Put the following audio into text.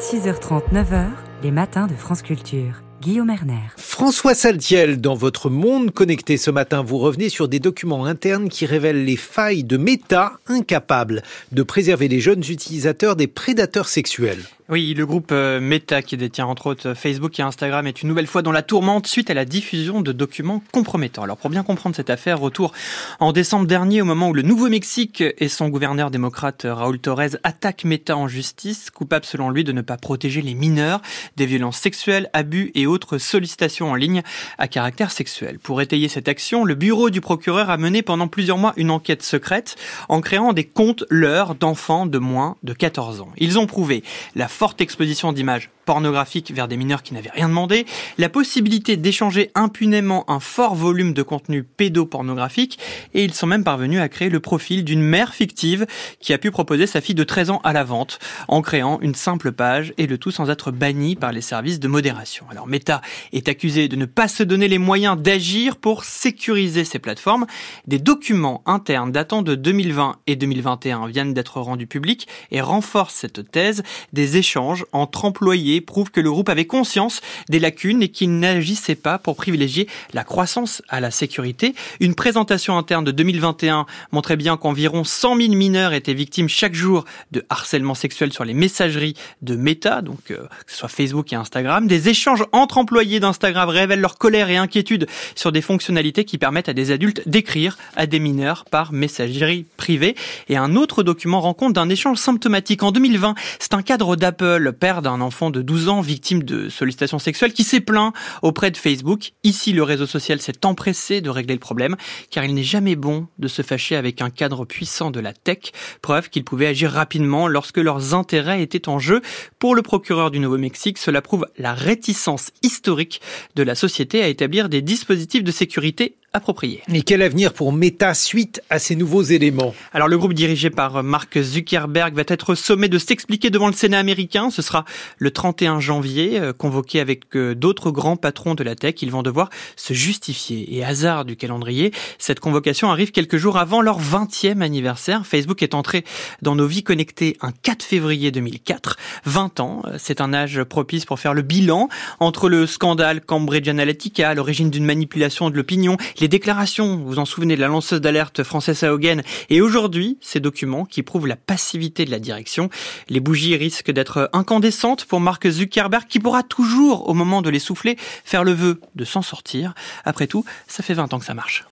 6h30, 9h, les matins de France Culture. Guillaume Erner. François Saltiel, dans votre monde connecté ce matin, vous revenez sur des documents internes qui révèlent les failles de Meta, incapable de préserver les jeunes utilisateurs des prédateurs sexuels. Oui, le groupe euh, Meta, qui détient entre autres Facebook et Instagram, est une nouvelle fois dans la tourmente suite à la diffusion de documents compromettants. Alors pour bien comprendre cette affaire, retour en décembre dernier, au moment où le Nouveau-Mexique et son gouverneur démocrate Raúl Torres attaquent Meta en justice, coupable selon lui de ne pas protéger les mineurs des violences sexuelles, abus et autres sollicitations en ligne à caractère sexuel. Pour étayer cette action, le bureau du procureur a mené pendant plusieurs mois une enquête secrète en créant des comptes leurs d'enfants de moins de 14 ans. Ils ont prouvé la forte exposition d'images pornographiques vers des mineurs qui n'avaient rien demandé, la possibilité d'échanger impunément un fort volume de contenu pédopornographique, et ils sont même parvenus à créer le profil d'une mère fictive qui a pu proposer sa fille de 13 ans à la vente en créant une simple page et le tout sans être banni par les services de modération. Alors Meta est accusé de ne pas se donner les moyens d'agir pour sécuriser ces plateformes. Des documents internes datant de 2020 et 2021 viennent d'être rendus publics et renforcent cette thèse. Des échanges entre employés prouvent que le groupe avait conscience des lacunes et qu'il n'agissait pas pour privilégier la croissance à la sécurité. Une présentation interne de 2021 montrait bien qu'environ 100 000 mineurs étaient victimes chaque jour de harcèlement sexuel sur les messageries de Meta, donc euh, que ce soit Facebook et Instagram. Des échanges entre employés d'Instagram révèlent leur colère et inquiétude sur des fonctionnalités qui permettent à des adultes d'écrire à des mineurs par messagerie privée. Et un autre document rend compte d'un échange symptomatique. En 2020, c'est un cadre d'Apple, père d'un enfant de 12 ans victime de sollicitations sexuelles, qui s'est plaint auprès de Facebook. Ici, le réseau social s'est empressé de régler le problème, car il n'est jamais bon de se fâcher avec un cadre puissant de la tech, preuve qu'il pouvait agir rapidement lorsque leurs intérêts étaient en jeu. Pour le procureur du Nouveau-Mexique, cela prouve la réticence historique de la société à établir des dispositifs de sécurité appropriés. Et quel avenir pour Meta suite à ces nouveaux éléments? Alors le groupe dirigé par Mark Zuckerberg va être sommé de s'expliquer devant le Sénat américain. Ce sera le 31 janvier, euh, convoqué avec euh, d'autres grands patrons de la tech. Ils vont devoir se justifier. Et hasard du calendrier, cette convocation arrive quelques jours avant leur 20e anniversaire. Facebook est entré dans nos vies connectées un 4 février 2004. 20 ans, euh, c'est un âge propice pour faire le bilan entre le scandale Cambridge Analytica, à l'origine d'une manipulation de l'opinion, les déclarations, vous en souvenez, de la lanceuse d'alerte française Haugen, et aujourd'hui, ces documents qui prouvent la passivité de la direction. Les bougies risquent d'être incandescentes pour Mark Zuckerberg, qui pourra toujours, au moment de les souffler, faire le vœu de s'en sortir. Après tout, ça fait 20 ans que ça marche.